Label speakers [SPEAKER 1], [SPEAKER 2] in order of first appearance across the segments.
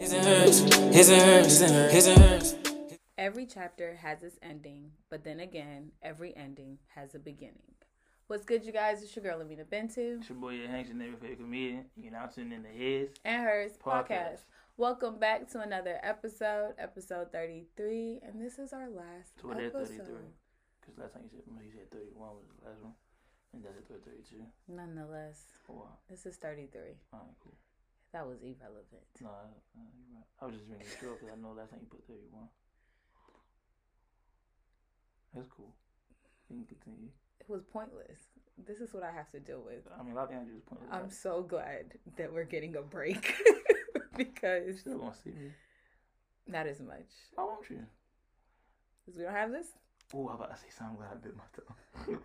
[SPEAKER 1] His and hers, his and hers, his and hers.
[SPEAKER 2] Every chapter has its ending, but then again, every ending has a beginning. What's good, you guys? It's your girl, Amina Bentu,
[SPEAKER 3] It's your boy, your Hanks, your neighbor favorite comedian. You can now tune in to his.
[SPEAKER 2] and hers podcast.
[SPEAKER 3] Podcast.
[SPEAKER 2] Welcome back to another episode, episode 33, and this is our last
[SPEAKER 3] To it at 33. Because last time you said, remember you said 31 was the last one. And that's it, 32.
[SPEAKER 2] Nonetheless,
[SPEAKER 3] Oh, wow.
[SPEAKER 2] this is 33.
[SPEAKER 3] Alright, cool.
[SPEAKER 2] That was irrelevant.
[SPEAKER 3] No, I, no, you're right. I was just making sure because I know last time you put 31. That's cool. You can continue.
[SPEAKER 2] It was pointless. This is what I have to deal with.
[SPEAKER 3] I mean, a lot of things just pointless.
[SPEAKER 2] I'm
[SPEAKER 3] right?
[SPEAKER 2] so glad that we're getting a break because You
[SPEAKER 3] still gonna see me.
[SPEAKER 2] not as much.
[SPEAKER 3] Why won't you?
[SPEAKER 2] Because we don't have this.
[SPEAKER 3] Oh, I'm about to say something. I'm glad I bit my tongue.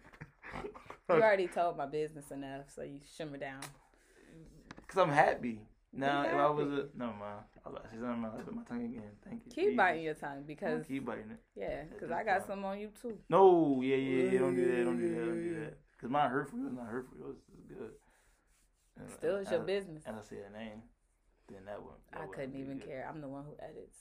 [SPEAKER 2] You already told my business enough, so you shimmer down.
[SPEAKER 3] Because I'm happy. Now,
[SPEAKER 2] Be
[SPEAKER 3] if I was a. Never mind. I was about to say something. I bit my tongue again. Thank you.
[SPEAKER 2] Keep
[SPEAKER 3] Jesus.
[SPEAKER 2] biting your tongue because
[SPEAKER 3] gonna keep biting it.
[SPEAKER 2] yeah, because I got some on you too.
[SPEAKER 3] No, yeah, yeah, yeah. Don't do that. Don't do that. Don't do that. Because mine hurt for you. It's not hurt for you. It's, it's good. And-
[SPEAKER 2] Still, it's your
[SPEAKER 3] and-
[SPEAKER 2] business.
[SPEAKER 3] And I say her name. Then that one.
[SPEAKER 2] I couldn't even
[SPEAKER 3] good.
[SPEAKER 2] care. I'm the one who edits.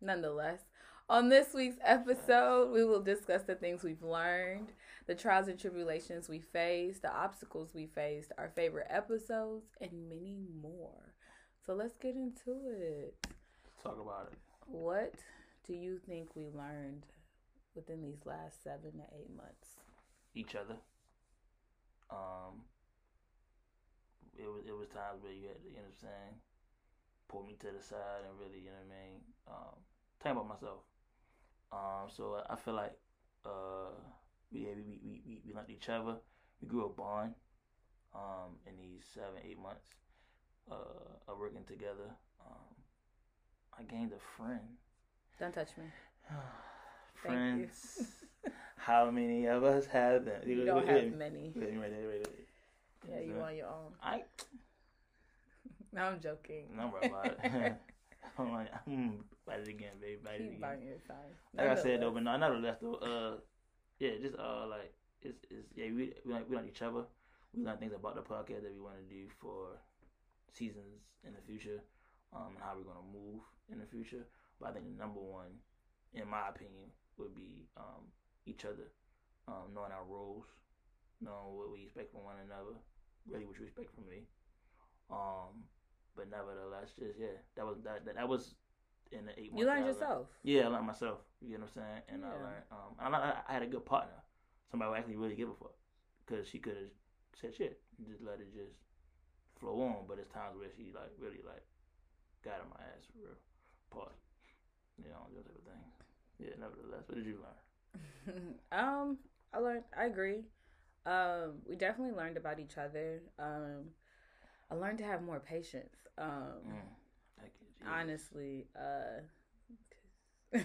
[SPEAKER 2] Nonetheless, on this week's episode, we will discuss the things we've learned, the trials and tribulations we faced, the obstacles we faced, our favorite episodes, and many more. So let's get into it.
[SPEAKER 3] Talk about it.
[SPEAKER 2] What do you think we learned within these last seven to eight months?
[SPEAKER 3] Each other. Um. It was it was times where you had to, you know what I'm saying, pull me to the side and really, you know what I mean, um, talk about myself. Um, so I feel like uh, we yeah, we, we, we, we learned each other. We grew a bond um, in these seven, eight months uh, of working together. Um, I gained a friend.
[SPEAKER 2] Don't touch me.
[SPEAKER 3] Friends. How many of us have them?
[SPEAKER 2] You don't have many.
[SPEAKER 3] Wait, wait, wait, wait.
[SPEAKER 2] Yeah, you on your own.
[SPEAKER 3] I
[SPEAKER 2] No, I'm joking.
[SPEAKER 3] no it. I'm like, mm, bite it again, baby. Bite it again.
[SPEAKER 2] your.
[SPEAKER 3] Like I said though, but no, nonetheless though, uh, yeah, just uh, like it's, it's yeah, we we like we like each other. We learn things about the podcast that we want to do for seasons in the future, um, and how we're gonna move in the future. But I think the number one, in my opinion, would be um each other, um, knowing our roles, knowing what we expect from one another, really what you expect from me. Um, but nevertheless, just yeah, that was that that, that was in the eight months.
[SPEAKER 2] You learned yourself.
[SPEAKER 3] yeah, I learned myself. You know what I'm saying? And I learned. Um, I, learned, I had a good partner, somebody who actually really give a fuck, because she could have said shit, and just let it just flow on. But it's times where she like really like got in my ass for real. Pause. You know, that type of thing. Yeah. Nevertheless, what did you learn?
[SPEAKER 2] um, I learned. I agree. Um, we definitely learned about each other. Um, I learned to have more patience. Um,
[SPEAKER 3] Mm. Thank you. Jesus.
[SPEAKER 2] honestly, uh,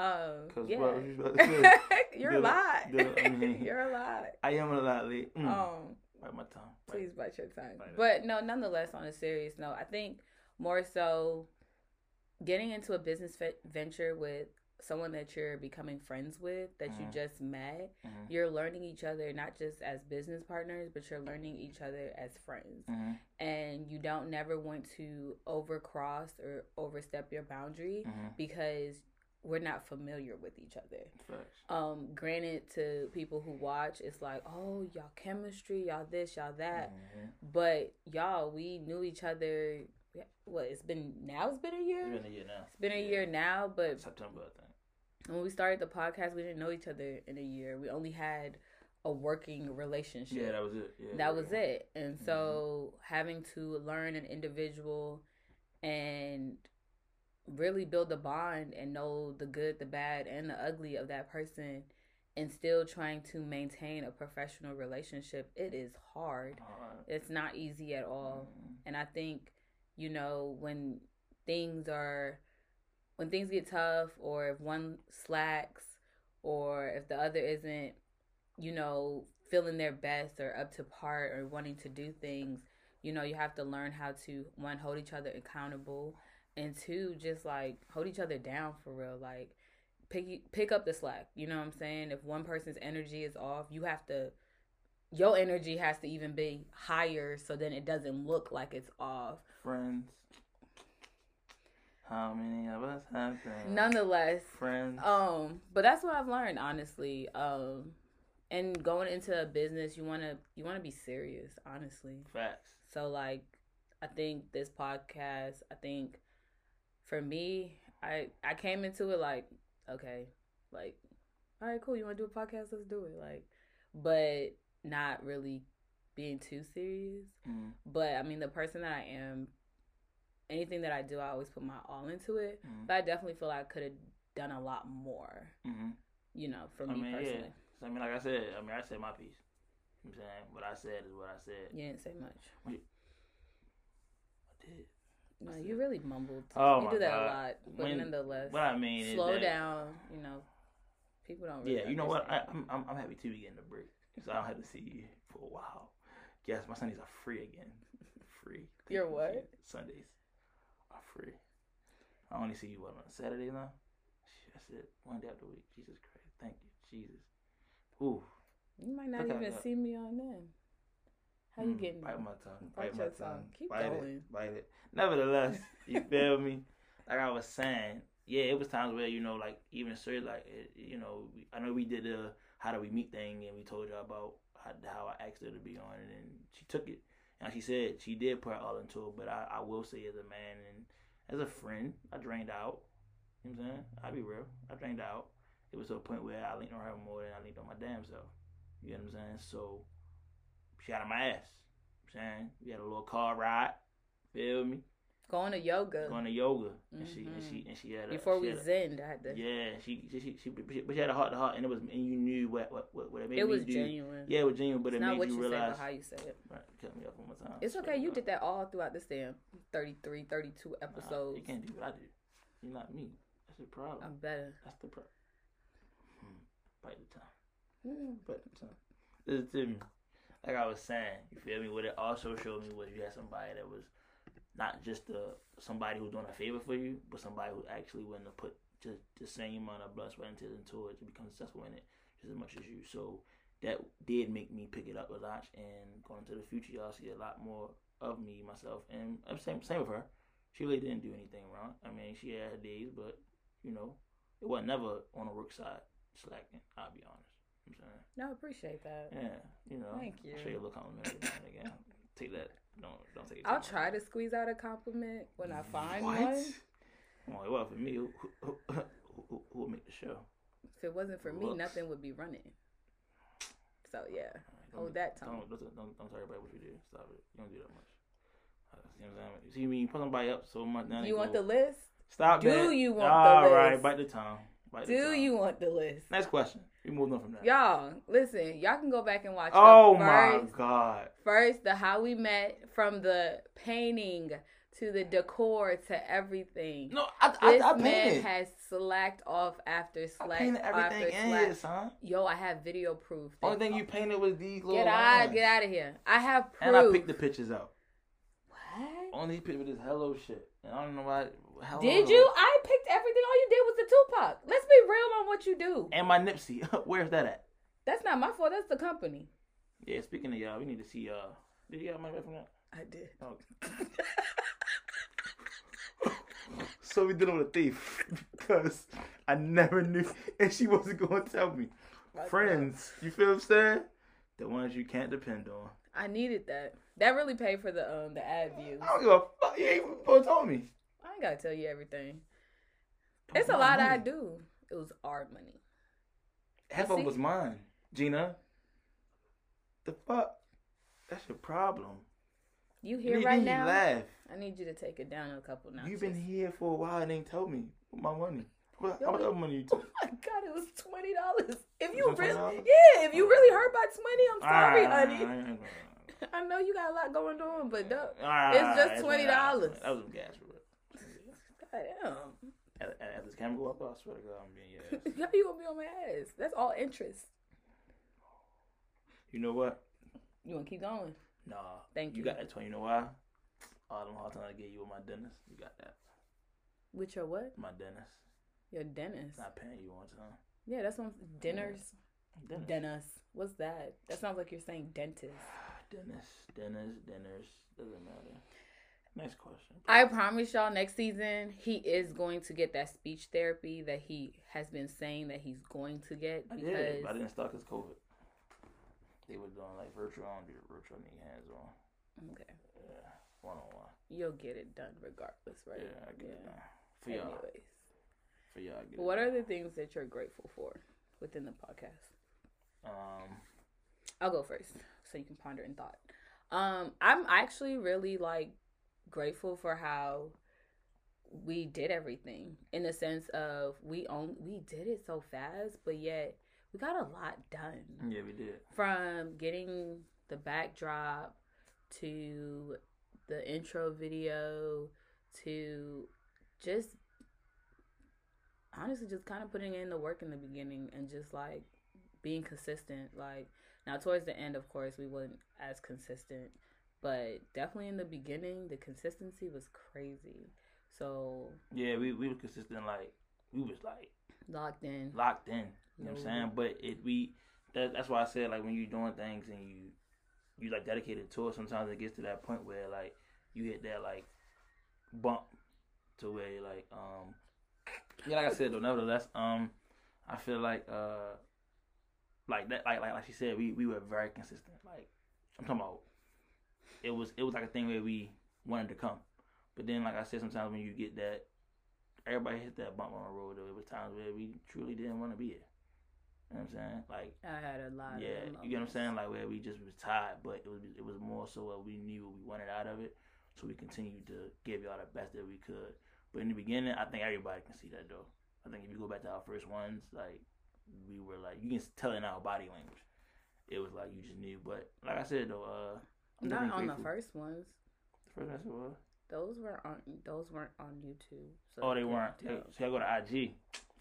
[SPEAKER 2] um,
[SPEAKER 3] 'Cause
[SPEAKER 2] yeah,
[SPEAKER 3] what you about to say?
[SPEAKER 2] you're a lot.
[SPEAKER 3] did I- I mean-
[SPEAKER 2] you're a lot.
[SPEAKER 3] I am a lot. Mm.
[SPEAKER 2] Um,
[SPEAKER 3] Bite my tongue. Bite-
[SPEAKER 2] please bite your tongue.
[SPEAKER 3] Bite.
[SPEAKER 2] But no, nonetheless, on a serious note, I think more so getting into a business ve- venture with someone that you're becoming friends with that you
[SPEAKER 3] Mhm.
[SPEAKER 2] just met
[SPEAKER 3] Mhm.
[SPEAKER 2] you're learning each other not just as business partners but you're learning each other as friends
[SPEAKER 3] Mhm.
[SPEAKER 2] and you don't never want to overcross or overstep your boundary
[SPEAKER 3] Mhm.
[SPEAKER 2] because we're not familiar with each other um granted to people who watch it's like oh y'all chemistry y'all this y'all that
[SPEAKER 3] Mhm.
[SPEAKER 2] but y'all we knew each other what it's been now it's been a year
[SPEAKER 3] It's been a year now.
[SPEAKER 2] it's been a
[SPEAKER 3] Yeah.
[SPEAKER 2] year now but
[SPEAKER 3] September, I think.
[SPEAKER 2] When we started the podcast we didn't know each other in a year. We only had a working relationship.
[SPEAKER 3] Yeah, that was it. Yeah,
[SPEAKER 2] that was
[SPEAKER 3] yeah.
[SPEAKER 2] it. And so having to learn an individual and really build a bond and know the good the bad and the ugly of that person and still trying to maintain a professional relationship it is hard. It's not easy at all.
[SPEAKER 3] Mhm.
[SPEAKER 2] and i think you know when things are when things get tough or if one slacks or if the other isn't you know feeling their best or up to par or wanting to do things you know you have to learn how to one hold each other accountable and two just like hold each other down for real. Like pick pick up the slack you know what i'm saying? If one person's energy is off you have to your energy has to even be higher so then it doesn't look like it's off.
[SPEAKER 3] Friends. How many of us have been
[SPEAKER 2] Nonetheless,
[SPEAKER 3] friends?
[SPEAKER 2] um, but that's what I've learned, honestly. Um, and going into a business, you wanna you wanna be serious, honestly.
[SPEAKER 3] Facts.
[SPEAKER 2] So like, I think this podcast, I think for me, I I came into it like, okay, like, all right, cool, you want to do a podcast? Let's do it. Like, but not really being too serious.
[SPEAKER 3] Mm,
[SPEAKER 2] But I mean, the person that I am, anything that I do, I always put my all into it.
[SPEAKER 3] mm,
[SPEAKER 2] But I definitely feel like I could have done a lot more.
[SPEAKER 3] mm-hmm.
[SPEAKER 2] You know, for
[SPEAKER 3] I
[SPEAKER 2] me
[SPEAKER 3] mean, yeah.
[SPEAKER 2] personally.
[SPEAKER 3] So, I mean, like I said, I mean, I said my piece. You know what I'm saying what I said is what I said.
[SPEAKER 2] You didn't say much.
[SPEAKER 3] I did.
[SPEAKER 2] No, you really mumbled.
[SPEAKER 3] Oh
[SPEAKER 2] you do that
[SPEAKER 3] God.
[SPEAKER 2] a lot. But
[SPEAKER 3] When-
[SPEAKER 2] nonetheless,
[SPEAKER 3] What I mean is
[SPEAKER 2] slow down. You know, people don't. Really
[SPEAKER 3] Yeah, you know what? I, I'm, I'm I'm happy to be getting a break, so I don't have to see you for a while. Yes, my Sundays are free again. Free.
[SPEAKER 2] Your what?
[SPEAKER 3] Sundays free. I only see you what on Saturday now. That's it. One day out the week. Jesus Christ. Thank you, Jesus. Ooh.
[SPEAKER 2] You might not even see me on then. How you
[SPEAKER 3] Mm,
[SPEAKER 2] getting?
[SPEAKER 3] Bite my tongue.
[SPEAKER 2] Bite
[SPEAKER 3] Bite, my tongue.
[SPEAKER 2] tongue. Keep
[SPEAKER 3] bite
[SPEAKER 2] going.
[SPEAKER 3] It, bite it. Nevertheless, you feel me? Like I was saying, yeah, it was times where you know, like even sir, like it, you know, I know we did the how do we meet thing, and we told y'all about how, how I asked her to be on it, and she took it. And she said she did put her all into it, but I, I will say as a man and as a friend, I drained out. You know what I'm saying? I'll be real. I drained out. It was to a point where I leaned on her more than I leaned on my damn self. You know what I'm saying? So she out of my ass. You know I'm saying? We had a little car ride. Feel me?
[SPEAKER 2] Going to yoga
[SPEAKER 3] Going to yoga. And she and she and she had a
[SPEAKER 2] before
[SPEAKER 3] she
[SPEAKER 2] we
[SPEAKER 3] had a-
[SPEAKER 2] zinned. I had to.
[SPEAKER 3] Yeah, she she, she she but she had a heart to heart and it was and you knew what what what, what it made
[SPEAKER 2] it was
[SPEAKER 3] do.
[SPEAKER 2] genuine.
[SPEAKER 3] Yeah, it was genuine, but
[SPEAKER 2] it's
[SPEAKER 3] it
[SPEAKER 2] not
[SPEAKER 3] made
[SPEAKER 2] what
[SPEAKER 3] you realize
[SPEAKER 2] how you say it.
[SPEAKER 3] Right, cut me off one more time.
[SPEAKER 2] It's okay. You
[SPEAKER 3] God.
[SPEAKER 2] did that all throughout this damn 33, 32
[SPEAKER 3] Nah,
[SPEAKER 2] episodes.
[SPEAKER 3] you can't do what I do. You're not me. That's the problem.
[SPEAKER 2] I'm better.
[SPEAKER 3] That's the problem. Hmm. Bite the tongue.
[SPEAKER 2] Mm.
[SPEAKER 3] Bite the tongue. Listen to me. Like I was saying, you feel me? What it also showed me was you had somebody that was not just the somebody who's doing a favor for you, but somebody who actually willing to put just the same amount of blood, sweat, and tears into it to become successful in it just as much as you. So that did make me pick it up a lot. and going into the future, y'all see a lot more of me, myself, and uh, same same with her. She really didn't do anything wrong. I mean, she had her days, but you know, it wasn't never on the work side slacking. I'll be honest. You know I'm saying.
[SPEAKER 2] No, I appreciate that.
[SPEAKER 3] Yeah, you know.
[SPEAKER 2] Thank you.
[SPEAKER 3] I'll show you a little compliment every now and again. Take that. Don't don't take it.
[SPEAKER 2] I'll try to squeeze out a compliment when I find
[SPEAKER 3] what?
[SPEAKER 2] one.
[SPEAKER 3] Well, it wasn't for me. Who, who, who, would make the show?
[SPEAKER 2] If it wasn't for me, nothing would be running. So yeah,
[SPEAKER 3] Don't-
[SPEAKER 2] hold that tongue.
[SPEAKER 3] Don't, don't, don't, don't tell everybody what you do. Stop it. You don't do that much. You know what I'm saying? You see me put somebody up so much now.
[SPEAKER 2] You want
[SPEAKER 3] go,
[SPEAKER 2] the list?
[SPEAKER 3] Stop
[SPEAKER 2] do
[SPEAKER 3] that.
[SPEAKER 2] you want the list?
[SPEAKER 3] All right, bite the tongue. Bite the
[SPEAKER 2] Do
[SPEAKER 3] tongue.
[SPEAKER 2] you want the list?
[SPEAKER 3] Next question. We moved on from that.
[SPEAKER 2] Y'all, listen, y'all can go back and watch.
[SPEAKER 3] Oh
[SPEAKER 2] the
[SPEAKER 3] my god.
[SPEAKER 2] First, the how we met from the painting to the decor to everything.
[SPEAKER 3] No, I, I,
[SPEAKER 2] this
[SPEAKER 3] I
[SPEAKER 2] man
[SPEAKER 3] painted.
[SPEAKER 2] has slacked off after
[SPEAKER 3] I
[SPEAKER 2] slack
[SPEAKER 3] painted
[SPEAKER 2] after
[SPEAKER 3] everything in
[SPEAKER 2] slack.
[SPEAKER 3] here, son.
[SPEAKER 2] Yo, I have video proof. that-
[SPEAKER 3] Only thing you painted was these little
[SPEAKER 2] get out,
[SPEAKER 3] lines.
[SPEAKER 2] get out of here. I have proof.
[SPEAKER 3] And I picked the pictures out.
[SPEAKER 2] what?
[SPEAKER 3] Only he picked with this hello shit. And I don't know why. Hello.
[SPEAKER 2] Did you? I picked everything. All you the Tupac. Let's be real on what you do.
[SPEAKER 3] And my Nipsey. Where's that at?
[SPEAKER 2] That's not my fault. That's the company.
[SPEAKER 3] Yeah, speaking of y'all, we need to see y'all. Did you got my back from that?
[SPEAKER 2] I did.
[SPEAKER 3] Okay. so we dealing with a thief because I never knew, and she wasn't going to tell me. Friends, you feel what I'm saying? The ones you can't depend on.
[SPEAKER 2] I needed that. That really paid for the um the ad views.
[SPEAKER 3] I don't give a fuck. You ain't even supposed to tell me.
[SPEAKER 2] I ain't gotta tell you everything. It's a lot
[SPEAKER 3] money.
[SPEAKER 2] I do. It was our money.
[SPEAKER 3] Half of it was mine, Gina. The fuck? That's your problem.
[SPEAKER 2] You here right now?
[SPEAKER 3] laugh.
[SPEAKER 2] I need you to take it down a couple notches.
[SPEAKER 3] You've been here for a while and ain't told me my money. What, how much other money you
[SPEAKER 2] Oh my god, it was twenty dollars. If you really,
[SPEAKER 3] $20?
[SPEAKER 2] yeah, if you really hurt by twenty, I'm sorry,
[SPEAKER 3] Ah,
[SPEAKER 2] honey.
[SPEAKER 3] I
[SPEAKER 2] know you got a lot going on, but no,
[SPEAKER 3] Ah,
[SPEAKER 2] It's just $20.
[SPEAKER 3] That was some gas for it.
[SPEAKER 2] goddamn.
[SPEAKER 3] At, at, this camera go up, I swear to God, I'm being your ass.
[SPEAKER 2] How you gonna be on my ass? That's all interest.
[SPEAKER 3] You know what?
[SPEAKER 2] You wanna keep going?
[SPEAKER 3] Nah.
[SPEAKER 2] Thank
[SPEAKER 3] You
[SPEAKER 2] you.
[SPEAKER 3] got that 20. You know why? All them hard time I gave you with my dentist. You got that.
[SPEAKER 2] With your what?
[SPEAKER 3] My dentist.
[SPEAKER 2] Your dentist.
[SPEAKER 3] Not paying you one time.
[SPEAKER 2] Yeah, that's one dinners.
[SPEAKER 3] Dentist.
[SPEAKER 2] Dentist. What's that? That sounds like you're saying dentist.
[SPEAKER 3] Dentist. Dentist. Dentist. Doesn't matter. Next question.
[SPEAKER 2] I promise y'all, next season he is going to get that speech therapy that he has been saying that he's going to get
[SPEAKER 3] I
[SPEAKER 2] because
[SPEAKER 3] did, but I didn't start because COVID. They were doing like virtual. I don't do virtual. I need hands on.
[SPEAKER 2] okay,
[SPEAKER 3] Yeah, one on one.
[SPEAKER 2] you'll get it done regardless, right?
[SPEAKER 3] Yeah, I get it done. For y'all,
[SPEAKER 2] Anyways,
[SPEAKER 3] for y'all, I get
[SPEAKER 2] what are the things that you're grateful for within the podcast?
[SPEAKER 3] Um,
[SPEAKER 2] I'll go first so you can ponder in thought. Um, I'm actually really like grateful for how we did everything in the sense of we own we did it so fast, but yet we got a lot done.
[SPEAKER 3] yeah, we did.
[SPEAKER 2] From getting the backdrop to the intro video to just honestly just kind of putting in the work in the beginning and just like being consistent like now towards the end of course we weren't as consistent but definitely in the beginning the consistency was crazy so
[SPEAKER 3] Yeah, we we were consistent. Like we was like
[SPEAKER 2] locked in
[SPEAKER 3] locked in. You know what I'm saying? But it we that, that's why I said like when you're doing things and you you like dedicated to it, sometimes it gets to that point where like you hit that like bump to where you're like um yeah like I said though nevertheless um I feel like uh like that like like like she said we we were very consistent like I'm talking about it was it was like a thing where we wanted to come but then like I said sometimes when you get that everybody hit that bump on the road though it was times where we truly didn't want to be here you know what I'm saying like
[SPEAKER 2] i had a lot
[SPEAKER 3] yeah,
[SPEAKER 2] of
[SPEAKER 3] you get what I'm saying? Like where we just was tired, but it was it was more so what we knew what we wanted out of it, so we continued to give y'all the best that we could. But in the beginning, I think everybody can see that though. I think if you go back to our first ones, like we were like you can tell in our body language, it was like you just knew. But like I said though, uh, I'm
[SPEAKER 2] not on the first ones
[SPEAKER 3] The first message was
[SPEAKER 2] those were on those weren't on youtube so
[SPEAKER 3] oh they weren't.
[SPEAKER 2] can't
[SPEAKER 3] So y'all go to IG,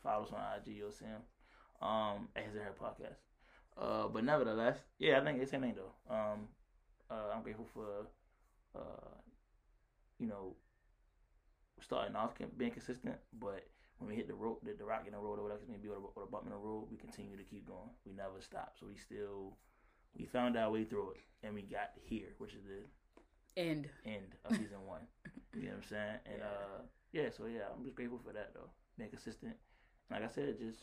[SPEAKER 3] follow us on IG, you'll see them. Um, at his her podcast. Uh, but nevertheless, yeah, I think it's the same thing though. Um, uh, I'm grateful for, uh, you know, starting off being consistent, but when we hit the road, the, the rock in the road or whatever, maybe or, or a bump in the road, we continue to keep going. We never stop. So we still, we found our way through it, and we got here, which is the
[SPEAKER 2] and
[SPEAKER 3] end of season one. You know what I'm saying? And
[SPEAKER 2] Yeah.
[SPEAKER 3] uh, yeah, so yeah, I'm just grateful for that though. Being consistent, like I said, just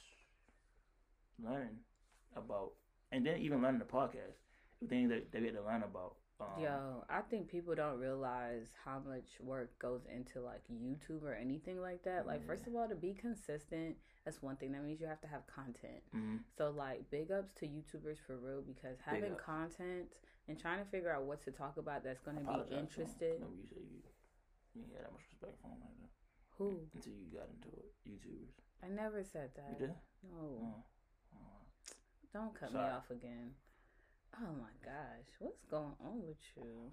[SPEAKER 3] learning about, and then even learning the podcast, the things that they get to learn about. Um,
[SPEAKER 2] Yo, I think people don't realize how much work goes into like YouTube or anything like that. Like,
[SPEAKER 3] Yeah.
[SPEAKER 2] first of all, to be consistent, that's one thing. That means you have to have content.
[SPEAKER 3] mhm.
[SPEAKER 2] So, like, big ups to YouTubers for real because having content and trying to figure out what to talk about that's going to be interested.
[SPEAKER 3] You said you, you didn't that much respect for like that
[SPEAKER 2] Who?
[SPEAKER 3] until you got into it. YouTubers,
[SPEAKER 2] I never said
[SPEAKER 3] you
[SPEAKER 2] that.
[SPEAKER 3] did.
[SPEAKER 2] No,
[SPEAKER 3] Oh. Oh.
[SPEAKER 2] don't cut me off again. Oh my gosh, what's going on with you?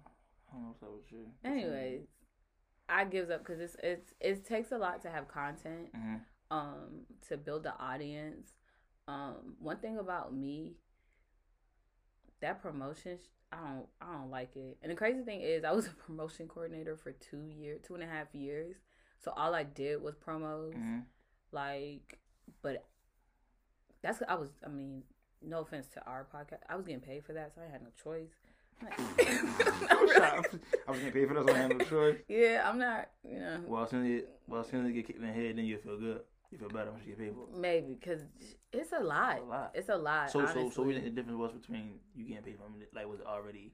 [SPEAKER 3] I don't know what's up with you.
[SPEAKER 2] Anyways, I gives up because it's it's it takes a lot to have content.
[SPEAKER 3] hmm
[SPEAKER 2] um to build the audience. Um one thing about me that promotion i don't i don't like it. And the crazy thing is i was a promotion coordinator for two years two and a half years. So all i did was promos.
[SPEAKER 3] Hmm
[SPEAKER 2] like but that's i was i mean no offense to our podcast i was getting paid for that so i had no choice.
[SPEAKER 3] I was getting paid for this. I had no choice.
[SPEAKER 2] yeah i'm not you know.
[SPEAKER 3] Well, as soon as you, well, as soon as you get kicked in the head, then you feel good. You feel better once you get paid for it.
[SPEAKER 2] maybe because it's a lot
[SPEAKER 3] It's a lot.
[SPEAKER 2] it's a lot
[SPEAKER 3] So, so, so,
[SPEAKER 2] honestly.
[SPEAKER 3] we the difference was between you getting paid from it, like was it already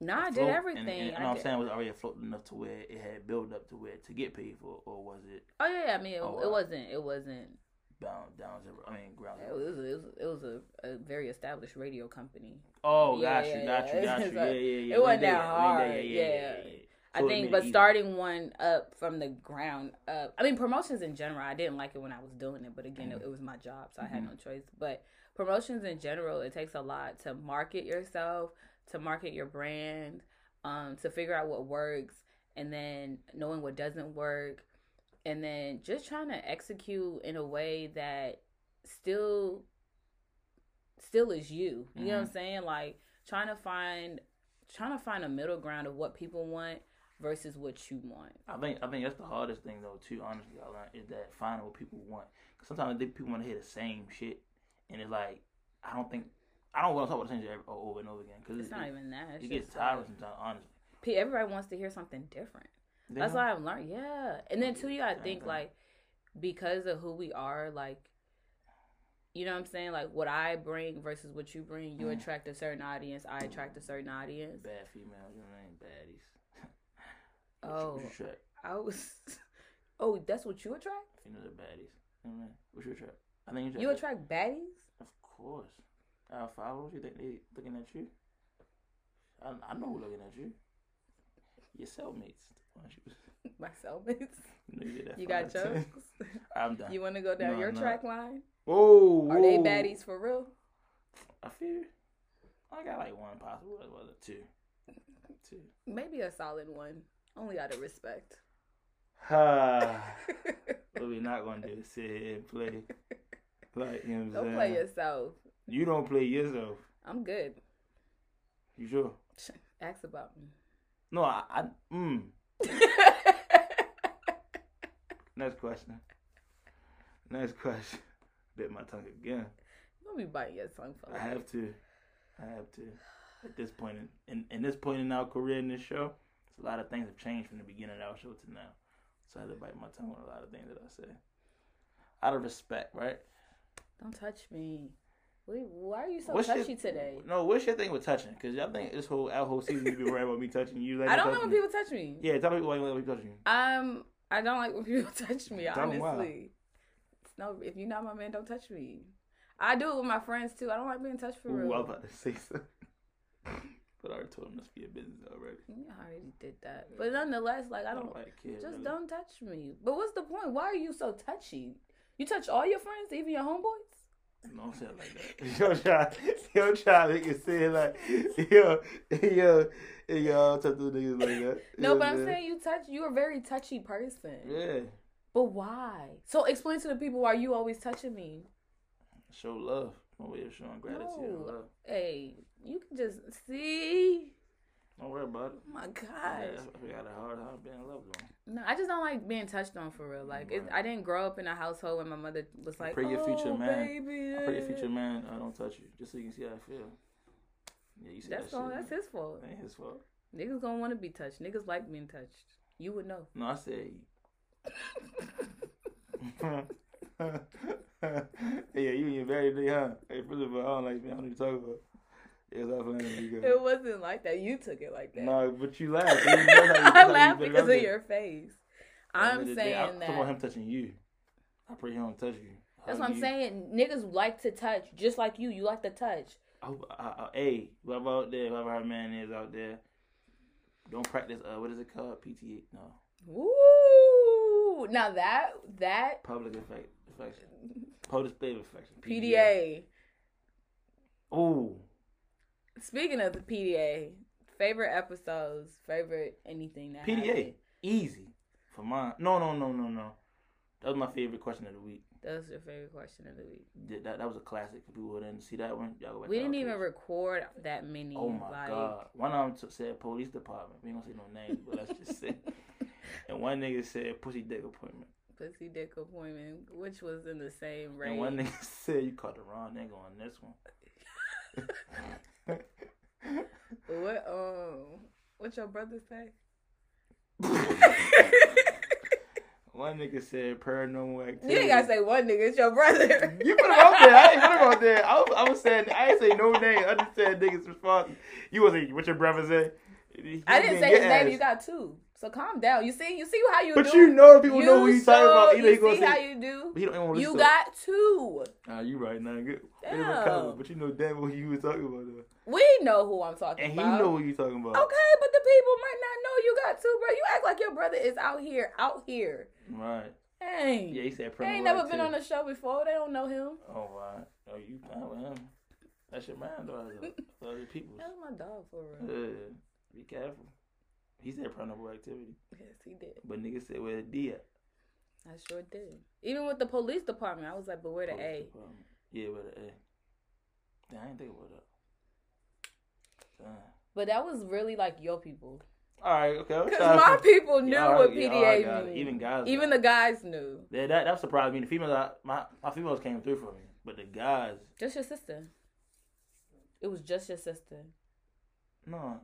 [SPEAKER 2] no i did everything
[SPEAKER 3] And, and,
[SPEAKER 2] I
[SPEAKER 3] I'm saying was already afloat enough to where it had built up to where to get paid for, or was it
[SPEAKER 2] Oh yeah, yeah, I mean, it,
[SPEAKER 3] Oh,
[SPEAKER 2] it wasn't. It wasn't.
[SPEAKER 3] bound down zero? I mean, ground
[SPEAKER 2] It was. It was, it was a, a very established radio company.
[SPEAKER 3] Oh,
[SPEAKER 2] Yeah,
[SPEAKER 3] got you,
[SPEAKER 2] yeah,
[SPEAKER 3] got you,
[SPEAKER 2] yeah.
[SPEAKER 3] got you. Yeah, yeah, yeah.
[SPEAKER 2] it wasn't that hard,
[SPEAKER 3] did,
[SPEAKER 2] yeah.
[SPEAKER 3] So
[SPEAKER 2] I think, but
[SPEAKER 3] easy.
[SPEAKER 2] starting one up from the ground up. I mean, promotions in general. I didn't like it when I was doing it, but again,
[SPEAKER 3] Mm-hmm.
[SPEAKER 2] it, it was my job, so I had no choice. But promotions in general, it takes a lot to market yourself, to market your brand, um, to figure out what works, and then knowing what doesn't work, and then just trying to execute in a way that still still is you. You know what I'm saying? Like trying to find trying to find a middle ground of what people want versus what you want.
[SPEAKER 3] I think I think that's the hardest thing though too. Honestly, I learned is that finding what people want. Cause sometimes people want to hear the same shit, and it's like I don't think I don't want to talk about the same shit every- over and over again. Cause
[SPEAKER 2] It's
[SPEAKER 3] it,
[SPEAKER 2] not
[SPEAKER 3] it,
[SPEAKER 2] even that. It's
[SPEAKER 3] it gets tiring sometimes. Honestly,
[SPEAKER 2] everybody wants to hear something different.
[SPEAKER 3] They
[SPEAKER 2] That's what I've learned. Yeah, and then too, you gotta think
[SPEAKER 3] dang.
[SPEAKER 2] like because of who we are, like you know what I'm saying, like what I bring versus what you bring. You
[SPEAKER 3] Mm.
[SPEAKER 2] attract a certain audience. I attract a certain audience.
[SPEAKER 3] bad females. You know what I mean? Baddies.
[SPEAKER 2] Oh.
[SPEAKER 3] What's your, what's your?
[SPEAKER 2] I was. Oh, that's what you attract.
[SPEAKER 3] Baddies. You know what I mean? What's your track? I think you attract.
[SPEAKER 2] You attract baddies.
[SPEAKER 3] Of course. Of five you think they looking at you? I, I know who looking at you. Your cellmates. You,
[SPEAKER 2] My cellmates.
[SPEAKER 3] you, know you, did that
[SPEAKER 2] You
[SPEAKER 3] five
[SPEAKER 2] got jokes.
[SPEAKER 3] I'm done.
[SPEAKER 2] You want to go down
[SPEAKER 3] No,
[SPEAKER 2] your track line?
[SPEAKER 3] Oh,
[SPEAKER 2] Are they baddies for real?
[SPEAKER 3] I feel. I got like one possible. What was it? Two. Two.
[SPEAKER 2] Maybe a solid one. Only out of respect.
[SPEAKER 3] Ha. what we not gonna do is sit here and play. Like you know what I'm
[SPEAKER 2] Don't
[SPEAKER 3] saying?
[SPEAKER 2] play yourself.
[SPEAKER 3] You don't play yourself.
[SPEAKER 2] I'm good.
[SPEAKER 3] You sure?
[SPEAKER 2] Ask about me.
[SPEAKER 3] No, I. I mm. Next question. Next question. Bit my tongue again.
[SPEAKER 2] Don't be biting your tongue for
[SPEAKER 3] I have to. I have to. At this point in, in in this point in our career in this show, a lot of things have changed from the beginning of our show to now. So I had to bite my tongue on a lot of things that I say. Out of respect, right?
[SPEAKER 2] Don't touch me. Why are you so
[SPEAKER 3] What's your-
[SPEAKER 2] touchy today?
[SPEAKER 3] No, what's your thing with touching? Because I think this whole our whole season you been worried about me touching you. Like
[SPEAKER 2] I don't like when people touch me.
[SPEAKER 3] Yeah, tell people why you let me touch you.
[SPEAKER 2] Um, I don't like when people touch me.
[SPEAKER 3] Tell.
[SPEAKER 2] Honestly, no. If you're not my man, don't touch me. I do it with my friends too. I don't like being touched for
[SPEAKER 3] Ooh,
[SPEAKER 2] real.
[SPEAKER 3] I was about to say something. But I already told him this be a business already.
[SPEAKER 2] Yeah, I already did that. But nonetheless, like I don't.
[SPEAKER 3] like kids.
[SPEAKER 2] Just
[SPEAKER 3] really.
[SPEAKER 2] don't touch me. But what's the point? Why are you so touchy? You touch all your friends, even your homeboys?
[SPEAKER 3] Don't say it like that. Yo, try, yo, try to make it say it like, yo, yo, yo, touch those niggas like that.
[SPEAKER 2] No,
[SPEAKER 3] know
[SPEAKER 2] but
[SPEAKER 3] what
[SPEAKER 2] I'm saying you touch. You're a very touchy person.
[SPEAKER 3] Yeah,
[SPEAKER 2] But why? So explain to the people why you always touching me.
[SPEAKER 3] show love. My way of showing gratitude and
[SPEAKER 2] No.
[SPEAKER 3] love.
[SPEAKER 2] Hey, you can just see.
[SPEAKER 3] Don't worry about it.
[SPEAKER 2] Oh my
[SPEAKER 3] Yeah,
[SPEAKER 2] gosh.
[SPEAKER 3] we got a hard time being loved on.
[SPEAKER 2] No, I just don't like being touched on for real. Like,
[SPEAKER 3] Right.
[SPEAKER 2] I didn't grow up in a household where my mother was like,
[SPEAKER 3] pray your future
[SPEAKER 2] "Oh,
[SPEAKER 3] man-
[SPEAKER 2] baby."
[SPEAKER 3] I pray your future man uh, don't touch you, just so you can see how I feel. Yeah, you see
[SPEAKER 2] That's
[SPEAKER 3] that
[SPEAKER 2] all.
[SPEAKER 3] shit.
[SPEAKER 2] That's his fault.
[SPEAKER 3] That ain't his fault.
[SPEAKER 2] Niggas gonna want to be touched. Niggas like being touched. You would know.
[SPEAKER 3] No, I said. yeah, you very day, huh? Hey, first of all, I don't like me. I don't need to talk about. I it good.
[SPEAKER 2] It wasn't like that. You took it like that.
[SPEAKER 3] No, but you laughed. You know you-
[SPEAKER 2] I laughed because of
[SPEAKER 3] there.
[SPEAKER 2] your face.
[SPEAKER 3] At the end
[SPEAKER 2] I'm
[SPEAKER 3] saying day,
[SPEAKER 2] saying
[SPEAKER 3] I'm talking about him touching you. I pray he don't touch you.
[SPEAKER 2] That's what I'm
[SPEAKER 3] you.
[SPEAKER 2] saying. Niggas like to touch, just like you. You like to touch.
[SPEAKER 3] I, I, I, hey, whoever out there, whoever her man is out there, don't practice. Uh, what is it called? PTA? No,
[SPEAKER 2] Woo! Now that that
[SPEAKER 3] public effect, affection, public affection.
[SPEAKER 2] PDA.
[SPEAKER 3] Ooh,
[SPEAKER 2] Speaking of the PDA, favorite episodes, favorite anything that
[SPEAKER 3] PDA,
[SPEAKER 2] happened.
[SPEAKER 3] easy for mine. No, no, no, no, no. That was my favorite question of the week.
[SPEAKER 2] That was your favorite question of the week.
[SPEAKER 3] That, that, that was a classic for people didn't see that one. Y'all go back
[SPEAKER 2] We didn't even record that many.
[SPEAKER 3] Oh my
[SPEAKER 2] like,
[SPEAKER 3] god! One of them said police department. We ain't gonna say no names, but let's just say. And one nigga said pussy dick appointment.
[SPEAKER 2] Pussy dick appointment, which was in the same range.
[SPEAKER 3] And one nigga said you caught the wrong nigga on this one.
[SPEAKER 2] What um, what your brother say?
[SPEAKER 3] one nigga said paranormal activity.
[SPEAKER 2] You ain't gotta say one nigga. It's your brother.
[SPEAKER 3] You put him out there. I ain't put him out there. I was, I was saying I ain't say no name. I just said niggas response. You was like, what your brother say? He
[SPEAKER 2] I didn't say his name. You got two. So calm down. You see, you see how you
[SPEAKER 3] But
[SPEAKER 2] do.
[SPEAKER 3] you know people know who you
[SPEAKER 2] so-
[SPEAKER 3] talking about. You know
[SPEAKER 2] You see
[SPEAKER 3] say.
[SPEAKER 2] how you do.
[SPEAKER 3] But he don't even want to
[SPEAKER 2] You
[SPEAKER 3] listen to it.
[SPEAKER 2] got two.
[SPEAKER 3] Nah, you right now. Good.
[SPEAKER 2] Damn.
[SPEAKER 3] Damn. But you know damn what you was talking about though.
[SPEAKER 2] We know who I'm talking about.
[SPEAKER 3] And he know what you talking about.
[SPEAKER 2] Okay, but the people might not know you got two, bro. You act like your brother is out here, out here.
[SPEAKER 3] Right.
[SPEAKER 2] Dang.
[SPEAKER 3] Yeah, he said
[SPEAKER 2] they
[SPEAKER 3] paranormal
[SPEAKER 2] ain't never been
[SPEAKER 3] activity.
[SPEAKER 2] on the show before. They don't know him.
[SPEAKER 3] Oh, wow. Oh, you playing with him. That's your man, though. For other people.
[SPEAKER 2] That was my dog for real.
[SPEAKER 3] Yeah. Be careful. He said paranormal activity.
[SPEAKER 2] Yes, he did.
[SPEAKER 3] But niggas said where the D at?
[SPEAKER 2] I sure did. Even with the police department, I was like, but where the
[SPEAKER 3] Police
[SPEAKER 2] A?
[SPEAKER 3] department. Yeah, where the A. Damn, I ain't think about that. Damn.
[SPEAKER 2] But that was really like your people.
[SPEAKER 3] All right, okay.
[SPEAKER 2] Because my
[SPEAKER 3] to-
[SPEAKER 2] people knew
[SPEAKER 3] Yeah,
[SPEAKER 2] what
[SPEAKER 3] right, yeah,
[SPEAKER 2] PDA
[SPEAKER 3] all right, it.
[SPEAKER 2] meant.
[SPEAKER 3] Even guys
[SPEAKER 2] Even the guys knew.
[SPEAKER 3] Yeah, that that surprised me. The females, I- my my females came through for me, but the guys,
[SPEAKER 2] Just your sister. It was just your sister.
[SPEAKER 3] no,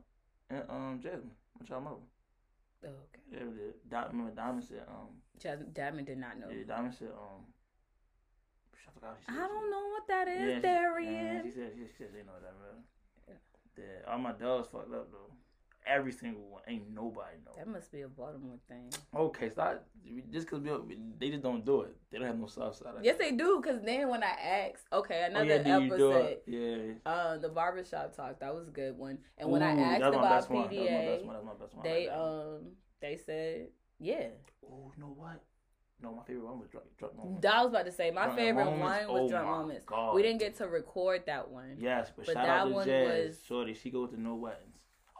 [SPEAKER 3] and um Jasmine, my child mother.
[SPEAKER 2] Oh, okay.
[SPEAKER 3] Yeah, we did. Di- remember Diamond said, um,
[SPEAKER 2] Diamond did not know.
[SPEAKER 3] yeah, Diamond said, um, I forgot what she
[SPEAKER 2] I don't know what that
[SPEAKER 3] Yeah,
[SPEAKER 2] is,
[SPEAKER 3] she- yeah, She said, she, she said, they know that, man. Yeah, all my dogs fucked up though. Every single one. Ain't nobody know.
[SPEAKER 2] That must be a Baltimore thing.
[SPEAKER 3] Okay, stop. Just because they just don't do it. They don't have no south side.
[SPEAKER 2] Yes, they do. Cause then when I asked, okay,
[SPEAKER 3] Oh,
[SPEAKER 2] another
[SPEAKER 3] yeah, do do
[SPEAKER 2] episode?
[SPEAKER 3] Yeah.
[SPEAKER 2] uh, the barbershop talk, that was a good one. And when I asked about
[SPEAKER 3] best one. That's my best
[SPEAKER 2] PDA,
[SPEAKER 3] one. That's my best one.
[SPEAKER 2] They um they said yeah.
[SPEAKER 3] Oh, you know what? No, my favorite one was drunk, drunk moments.
[SPEAKER 2] I was about to say my
[SPEAKER 3] Drunk
[SPEAKER 2] favorite
[SPEAKER 3] Moments?
[SPEAKER 2] one was
[SPEAKER 3] Oh
[SPEAKER 2] drunk moments.
[SPEAKER 3] God.
[SPEAKER 2] We didn't get to record that one.
[SPEAKER 3] Yes, but,
[SPEAKER 2] But
[SPEAKER 3] shout
[SPEAKER 2] that
[SPEAKER 3] out to
[SPEAKER 2] one
[SPEAKER 3] Jazz.
[SPEAKER 2] was-
[SPEAKER 3] Shorty, she goes to no weddings.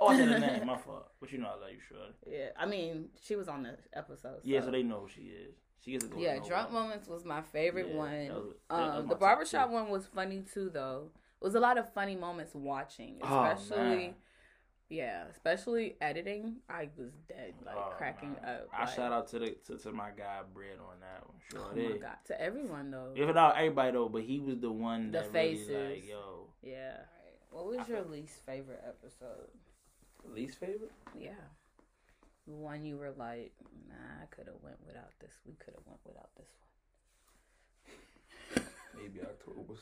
[SPEAKER 3] Oh, I said her name. My fault. But you know I love you, Shorty.
[SPEAKER 2] Yeah, I mean she was on the episode.
[SPEAKER 3] Yeah, so they know who she is. She gets to go.
[SPEAKER 2] yeah, drunk
[SPEAKER 3] weddings.
[SPEAKER 2] moments was my favorite
[SPEAKER 3] Yeah,
[SPEAKER 2] one.
[SPEAKER 3] that was- that
[SPEAKER 2] Um,
[SPEAKER 3] my
[SPEAKER 2] the barbershop one was funny too, though. It was a lot of funny moments watching,
[SPEAKER 3] Oh,
[SPEAKER 2] especially.
[SPEAKER 3] man.
[SPEAKER 2] yeah, especially editing. I was dead, like
[SPEAKER 3] Oh,
[SPEAKER 2] cracking
[SPEAKER 3] man.
[SPEAKER 2] up.
[SPEAKER 3] I
[SPEAKER 2] like,
[SPEAKER 3] shout out to the to, to my guy Bread on that one. Sure
[SPEAKER 2] Oh my god, to everyone though.
[SPEAKER 3] If not everybody though, but he was the one
[SPEAKER 2] The
[SPEAKER 3] that
[SPEAKER 2] faces.
[SPEAKER 3] really like, yo.
[SPEAKER 2] Yeah. What was your least favorite episode?
[SPEAKER 3] Least favorite?
[SPEAKER 2] Yeah. The one you were like, nah, I could have went without this. We could have went without this one.
[SPEAKER 3] Maybe October.
[SPEAKER 2] one.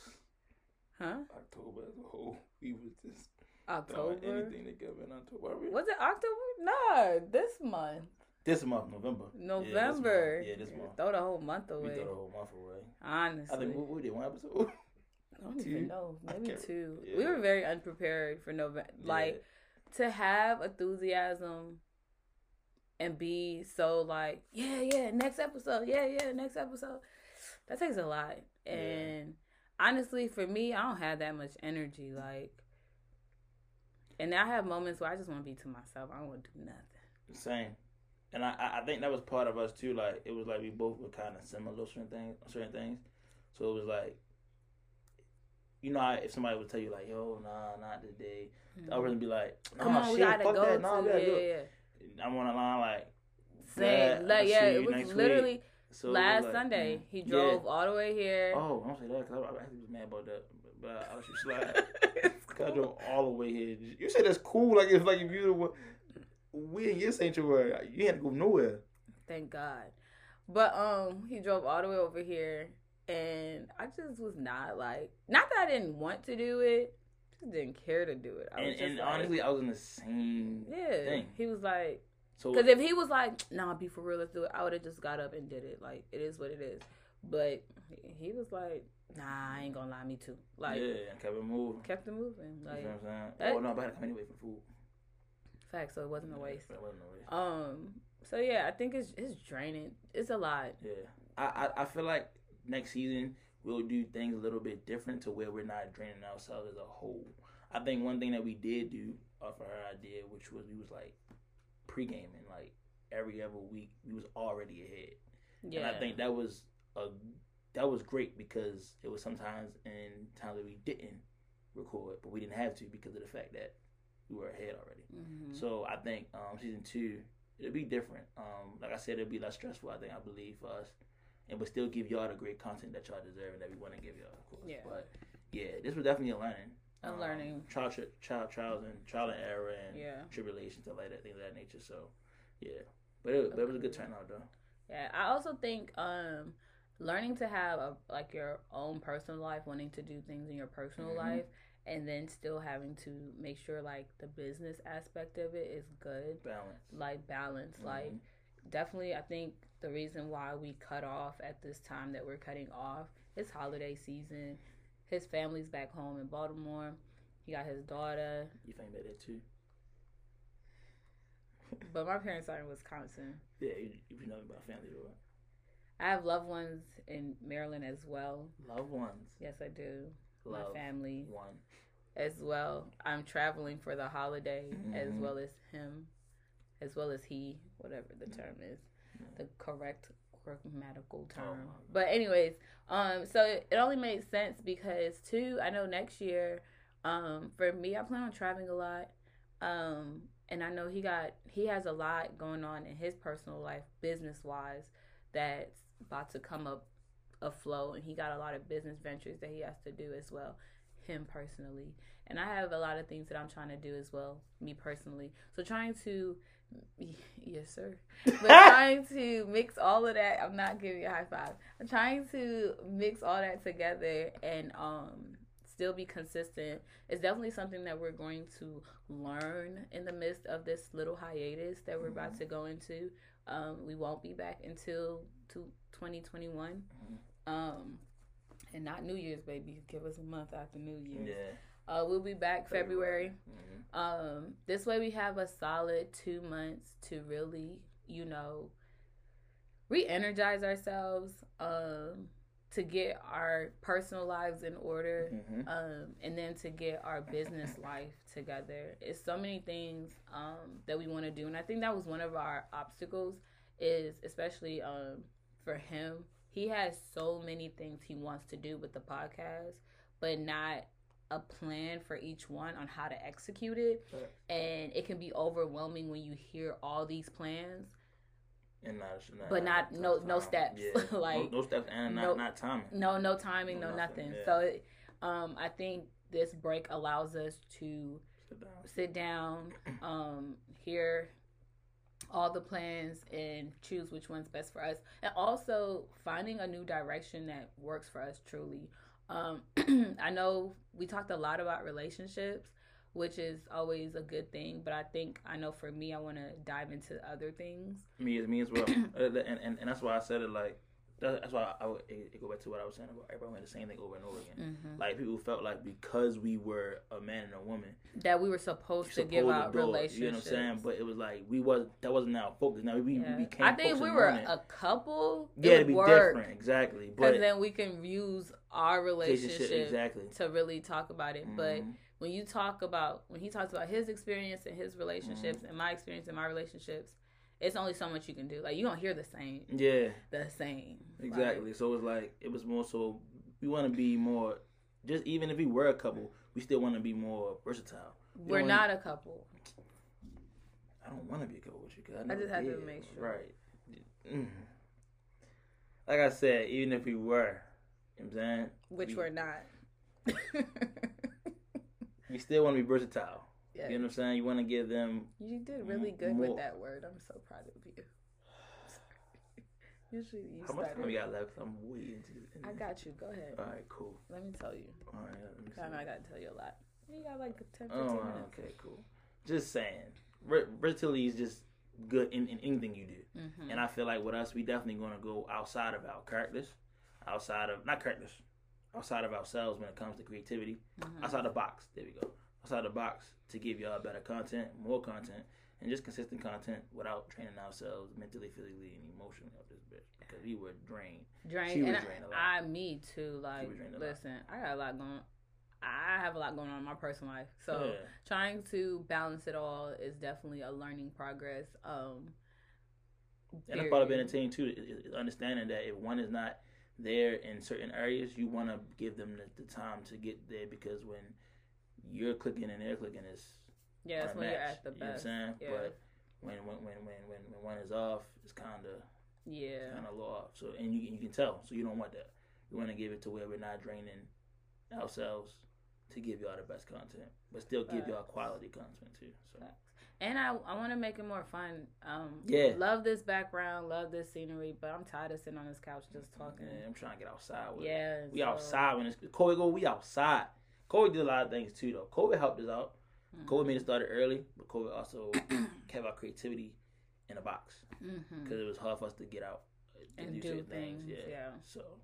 [SPEAKER 2] Huh?
[SPEAKER 3] October as a whole. We was just
[SPEAKER 2] October.
[SPEAKER 3] anything together in October.
[SPEAKER 2] Was it October? No, this month.
[SPEAKER 3] This month, November.
[SPEAKER 2] November.
[SPEAKER 3] Yeah, this month. Yeah, this month.
[SPEAKER 2] Throw the whole month away.
[SPEAKER 3] We throw the whole month away.
[SPEAKER 2] Honestly.
[SPEAKER 3] I think we, we did one episode.
[SPEAKER 2] I don't
[SPEAKER 3] Two?
[SPEAKER 2] even know. Maybe two.
[SPEAKER 3] yeah.
[SPEAKER 2] We were very unprepared for November. Like to have enthusiasm and be so like, yeah, yeah, next episode, yeah, yeah, next episode. That takes a lot.
[SPEAKER 3] Yeah.
[SPEAKER 2] And honestly, for me, I don't have that much energy. Like, and I have moments where I just want to be to myself. I don't want to do nothing.
[SPEAKER 3] Same. And I, I- I think that was part of us too. Like it was like we both were kind of similar certain things, certain things. So it was like, you know, if somebody would tell you like, "Yo, nah, not today," I wouldn't be like, nah,
[SPEAKER 2] Come on,
[SPEAKER 3] shit,
[SPEAKER 2] we gotta
[SPEAKER 3] fuck
[SPEAKER 2] go
[SPEAKER 3] that. Nah,
[SPEAKER 2] to
[SPEAKER 3] we gotta
[SPEAKER 2] yeah, yeah.
[SPEAKER 3] I'm on a line like,
[SPEAKER 2] Same. Like, yeah, it was
[SPEAKER 3] next week."
[SPEAKER 2] literally
[SPEAKER 3] So was
[SPEAKER 2] last
[SPEAKER 3] like,
[SPEAKER 2] Sunday.
[SPEAKER 3] mm,
[SPEAKER 2] He
[SPEAKER 3] yeah.
[SPEAKER 2] drove all the way here.
[SPEAKER 3] Oh, I don't say that because I, I actually was mad about that, but I let you slide. Cause I drove all the way here. You said that's cool. Like if like if you we in your sanctuary, you had to go nowhere.
[SPEAKER 2] Thank God. But um, he drove all the way over here, and I just was not like, not that I didn't want to do it, just didn't care to do it. I was
[SPEAKER 3] And,
[SPEAKER 2] just
[SPEAKER 3] and
[SPEAKER 2] like,
[SPEAKER 3] honestly, I was in the same
[SPEAKER 2] yeah.
[SPEAKER 3] thing.
[SPEAKER 2] He was like,
[SPEAKER 3] So
[SPEAKER 2] because if he was like, "Nah, be for real, let's do it," I would have just got up and did it. Like it is what it is. But he was like, "Nah, I ain't gonna lie, me too." Like
[SPEAKER 3] yeah, kept it moving.
[SPEAKER 2] kept it moving.
[SPEAKER 3] you know what I'm saying?
[SPEAKER 2] that-
[SPEAKER 3] oh no, but I had to come anyway for food.
[SPEAKER 2] fact, so it wasn't a waste.
[SPEAKER 3] It wasn't a waste.
[SPEAKER 2] Um. So yeah, I think it's it's draining. It's a lot.
[SPEAKER 3] Yeah, I, I I feel like next season we'll do things a little bit different to where we're not draining ourselves as a whole. I think one thing that we did do off of her idea, which was we was like pre-gaming, like every other week we was already ahead,
[SPEAKER 2] Yeah.
[SPEAKER 3] and I think that was a that was great because it was sometimes in times that we didn't record, but we didn't have to because of the fact that we were ahead already.
[SPEAKER 2] Mhm.
[SPEAKER 3] So I think um, season two it'll be different. Um, like I said, it'll be less stressful. I think I believe for us, and but still give y'all the great content that y'all deserve and that we want to give y'all, of course.
[SPEAKER 2] Yeah.
[SPEAKER 3] But yeah, this was definitely a learning.
[SPEAKER 2] A
[SPEAKER 3] Um,
[SPEAKER 2] learning.
[SPEAKER 3] trial, tri- trial, trials and trial and error and
[SPEAKER 2] Yeah.
[SPEAKER 3] tribulations, stuff like that, things of that nature. So yeah, but it, but it was a good
[SPEAKER 2] Okay.
[SPEAKER 3] turnout though.
[SPEAKER 2] Yeah, I also think um learning to have a like your own personal life, wanting to do things in your personal
[SPEAKER 3] Mhm.
[SPEAKER 2] life, and then still having to make sure like the business aspect of it is good,
[SPEAKER 3] Balance.
[SPEAKER 2] like balance. Like
[SPEAKER 3] Mhm.
[SPEAKER 2] definitely, I think the reason why we cut off at this time that we're cutting off is holiday season. His family's back home in Baltimore. He got his daughter,
[SPEAKER 3] You think about that too?
[SPEAKER 2] but my parents are in Wisconsin.
[SPEAKER 3] Yeah, you, you know about family, right?
[SPEAKER 2] I have loved ones in Maryland as well.
[SPEAKER 3] Loved ones.
[SPEAKER 2] Yes, I do.
[SPEAKER 3] Love
[SPEAKER 2] my family
[SPEAKER 3] one.
[SPEAKER 2] as well. I'm traveling for the holiday as
[SPEAKER 3] Mhm.
[SPEAKER 2] well as him, as well as he, whatever the
[SPEAKER 3] Mm-hmm.
[SPEAKER 2] term is, the correct grammatical
[SPEAKER 3] Oh,
[SPEAKER 2] term.
[SPEAKER 3] God.
[SPEAKER 2] but anyways, um, so it, it only made sense because too, I know next year, um, for me, I plan on traveling a lot, um, and I know he got he has a lot going on in his personal life, business wise, that's about to come up afloat, and he got a lot of business ventures that he has to do as well, him personally, and I have a lot of things that I'm trying to do as well, me personally. So trying to Yes, sir. But trying to mix all of that, I'm not giving you a high five. I'm trying to mix all that together and um still be consistent. It's definitely something that we're going to learn in the midst of this little hiatus that we're about to go into. Um, we won't be back until to 2021. Um, and not New Year's, baby. Give us a month after New Year's.
[SPEAKER 3] Yeah.
[SPEAKER 2] Uh, we'll be back February.
[SPEAKER 3] Mhm.
[SPEAKER 2] Um, this way we have a solid two months to really, you know, re-energize ourselves, um, to get our personal lives in order,
[SPEAKER 3] Mhm.
[SPEAKER 2] um, and then to get our business life together. It's so many things um, that we want to do, and I think that was one of our obstacles. Is especially um, for him, he has so many things he wants to do with the podcast, but not a plan for each one on how to execute it.
[SPEAKER 3] Right.
[SPEAKER 2] And it can be overwhelming when you hear all these plans
[SPEAKER 3] And not, not
[SPEAKER 2] But not- no- no steps.
[SPEAKER 3] Yeah.
[SPEAKER 2] Like,
[SPEAKER 3] no, no steps and not
[SPEAKER 2] no-
[SPEAKER 3] not timing.
[SPEAKER 2] no no timing
[SPEAKER 3] No
[SPEAKER 2] no,
[SPEAKER 3] nothing,
[SPEAKER 2] nothing,
[SPEAKER 3] yeah.
[SPEAKER 2] so it, um i think this break allows us to
[SPEAKER 3] Sit down.
[SPEAKER 2] sit down um hear all the plans and choose which one's best for us and also finding a new direction that works for us truly um i know we talked a lot about relationships which is always a good thing but i think i know for me i want to dive into other things
[SPEAKER 3] Me as me as well, Uh, and, and and that's why I said it like that's why I would it, go back to what I was saying about everybody wanted the same thing over and over again.
[SPEAKER 2] Mhm.
[SPEAKER 3] Like people felt like because we were a man and a woman,
[SPEAKER 2] that we were supposed to give
[SPEAKER 3] supposed
[SPEAKER 2] out
[SPEAKER 3] do it,
[SPEAKER 2] relationships
[SPEAKER 3] You know what I'm saying? But it was like we was that wasn't our focus. Now we,
[SPEAKER 2] Yeah.
[SPEAKER 3] we became.
[SPEAKER 2] I think if we were a couple,
[SPEAKER 3] yeah,
[SPEAKER 2] it
[SPEAKER 3] it'd be
[SPEAKER 2] work.
[SPEAKER 3] different, exactly. But
[SPEAKER 2] then we can use our
[SPEAKER 3] relationship, exactly.
[SPEAKER 2] to really talk about it. But
[SPEAKER 3] Mhm.
[SPEAKER 2] when you talk about when he talks about his experience and his relationships
[SPEAKER 3] Mm-hmm.
[SPEAKER 2] and my experience and my relationships, it's only so much you can do. Like you don't hear the same,
[SPEAKER 3] yeah,
[SPEAKER 2] the same.
[SPEAKER 3] exactly. so it was like it was more so we want to be more. Just even if we were a couple, we still want to be more versatile.
[SPEAKER 2] Like, we're
[SPEAKER 3] only-
[SPEAKER 2] not a couple.
[SPEAKER 3] I don't want to be a couple with you. Cause I,
[SPEAKER 2] I just had to make sure.
[SPEAKER 3] Right. Mm. Like I said, even if we were, you know I'm saying?
[SPEAKER 2] Which
[SPEAKER 3] we,
[SPEAKER 2] we're not.
[SPEAKER 3] we still want to be versatile.
[SPEAKER 2] yeah.
[SPEAKER 3] You know what I'm saying? You want to give them.
[SPEAKER 2] You did really good
[SPEAKER 3] more-
[SPEAKER 2] with that word. I'm so proud of you. Usually you
[SPEAKER 3] How much time we got left? I'm waiting to.
[SPEAKER 2] I got you. Go ahead.
[SPEAKER 3] All right, cool.
[SPEAKER 2] Let me tell you.
[SPEAKER 3] All right, let me.
[SPEAKER 2] I know I got to tell you a lot. You got like 10, 15
[SPEAKER 3] Oh,
[SPEAKER 2] minutes.
[SPEAKER 3] okay, cool. Just saying, Ver- versatility is just good in, in anything you do.
[SPEAKER 2] Mm-hmm.
[SPEAKER 3] And I feel like with us, we definitely going to go outside of our characters, outside of not characters, outside of ourselves when it comes to creativity,
[SPEAKER 2] Mhm.
[SPEAKER 3] outside the box. There we go. Outside the box to give y'all better content, more content, and just consistent content without training ourselves mentally, physically, and emotionally of this bitch because we were drained.
[SPEAKER 2] drained.
[SPEAKER 3] She was
[SPEAKER 2] and
[SPEAKER 3] drained a lot.
[SPEAKER 2] I, me too. Like,
[SPEAKER 3] a lot.
[SPEAKER 2] listen, I got a lot going. I have a lot going on in my personal life, so
[SPEAKER 3] Yeah.
[SPEAKER 2] trying to balance it all is definitely a learning progress. Um,
[SPEAKER 3] And that's part of being a team too, is understanding that if one is not there in certain areas, you want to give them the, the time to get there because when you're clicking and they're clicking, it's
[SPEAKER 2] Yeah, that's when you're at the
[SPEAKER 3] You know what I'm
[SPEAKER 2] best.
[SPEAKER 3] saying?
[SPEAKER 2] Yeah.
[SPEAKER 3] But when when when when when, when one is off, it's kind of
[SPEAKER 2] Yeah,
[SPEAKER 3] kind of low off. So and you you can tell. So you don't want that. You want to give it to where we're not draining ourselves to give y'all the best content, but still give y'all quality content too. So
[SPEAKER 2] Facts. And I I want to make it more fun. Um,
[SPEAKER 3] Yeah.
[SPEAKER 2] love this background, love this scenery, but I'm tired of sitting on this couch just talking.
[SPEAKER 3] yeah, I'm trying to get outside with it.
[SPEAKER 2] Yeah,
[SPEAKER 3] We
[SPEAKER 2] so-
[SPEAKER 3] outside when it's COVID go. We outside. COVID did a lot of things too, though. COVID helped us out.
[SPEAKER 2] Mhm.
[SPEAKER 3] COVID made it started early, but COVID also kept our creativity in a box because it was hard for us to get out
[SPEAKER 2] And do
[SPEAKER 3] certain
[SPEAKER 2] things, yeah.
[SPEAKER 3] So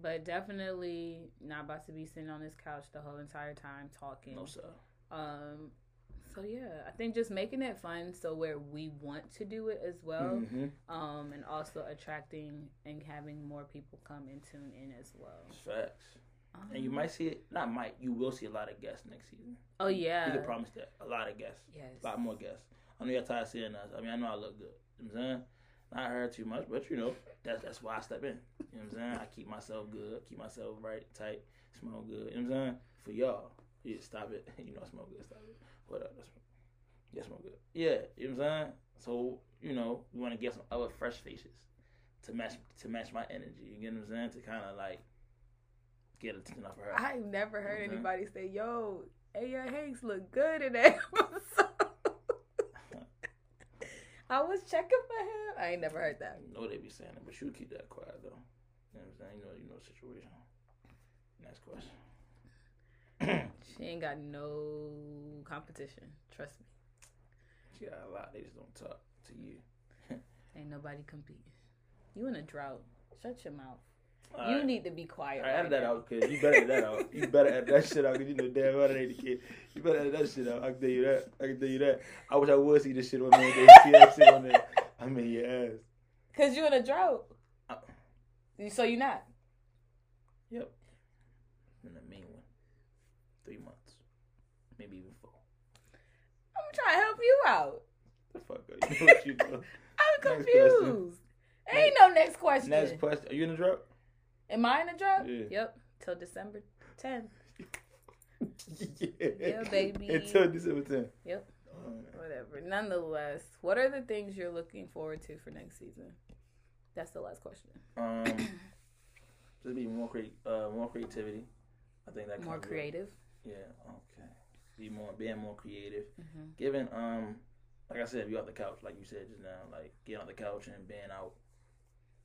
[SPEAKER 2] But definitely not about to be sitting on this couch the whole entire time talking.
[SPEAKER 3] no, sir.
[SPEAKER 2] Um, so yeah, I think just making it fun so where we want to do it as well.
[SPEAKER 3] hmm
[SPEAKER 2] Um, and also attracting and having more people come and tune in as well.
[SPEAKER 3] Facts. And you
[SPEAKER 2] Um,
[SPEAKER 3] might see it. Not might. You will see a lot of guests next season.
[SPEAKER 2] Oh yeah, You
[SPEAKER 3] can promise that. A lot of guests.
[SPEAKER 2] Yes.
[SPEAKER 3] A lot more guests. I know you're tired of seeing us. I mean, I know I look good. You know what I'm saying? Not heard too much, but you know, that's that's why I step in. You know what I'm saying? I keep myself good, keep myself right, tight, smell good. You know what I'm saying? For y'all. Yeah, stop it. You know I smell good, stop it. What up? That's yeah, smell good. Yeah, you know what I'm saying? So, you know, we wanna get some other fresh faces to match to match my energy. You get what I'm saying? To kinda like get attention off of her.
[SPEAKER 2] I've never heard
[SPEAKER 3] Mhm.
[SPEAKER 2] anybody say, "Yo, Aya Hanks look good in that episode." I was checking for him. I ain't never heard that.
[SPEAKER 3] I know they be saying it, but you keep that quiet though. You know what I'm saying? You know, you know the situation. Next question.
[SPEAKER 2] She ain't got no competition. Trust me.
[SPEAKER 3] She got a lot. They just don't talk to you.
[SPEAKER 2] Ain't nobody competing. You in a drought. Shut your mouth.
[SPEAKER 3] All
[SPEAKER 2] you
[SPEAKER 3] right.
[SPEAKER 2] need to be quiet.
[SPEAKER 3] I added
[SPEAKER 2] right
[SPEAKER 3] that
[SPEAKER 2] now.
[SPEAKER 3] out because you better edit that out. You better edit that shit out because you know damn well that ain't the kid. You better edit that shit out. I can tell you that. I can tell you that. I wish I would see this shit on there. See that shit on there. I'm in your ass.
[SPEAKER 2] Cause you in a drought.
[SPEAKER 3] Uh.
[SPEAKER 2] So you not.
[SPEAKER 3] Yep. And the main one. Three months. Maybe even four.
[SPEAKER 2] I'm trying to help you out.
[SPEAKER 3] The fuck are you? What you doing?
[SPEAKER 2] I'm
[SPEAKER 3] Next question.
[SPEAKER 2] confused. Ain't no next question.
[SPEAKER 3] Next question. Are you in the drop?
[SPEAKER 2] Am I in a drought?
[SPEAKER 3] Yeah.
[SPEAKER 2] Yep. Till December 10th.
[SPEAKER 3] yeah.
[SPEAKER 2] Yeah, baby.
[SPEAKER 3] Until December 10th.
[SPEAKER 2] Yep. Whatever. Nonetheless, what are the things you're looking forward to for next season? That's the last question.
[SPEAKER 3] Um, just be more cre- uh, more creativity. I think that
[SPEAKER 2] More creative.
[SPEAKER 3] Yeah. Okay. Be more, being more creative.
[SPEAKER 2] Mhm.
[SPEAKER 3] Giving um, like I said, be off the couch, like you said just now, like getting off the couch and being out,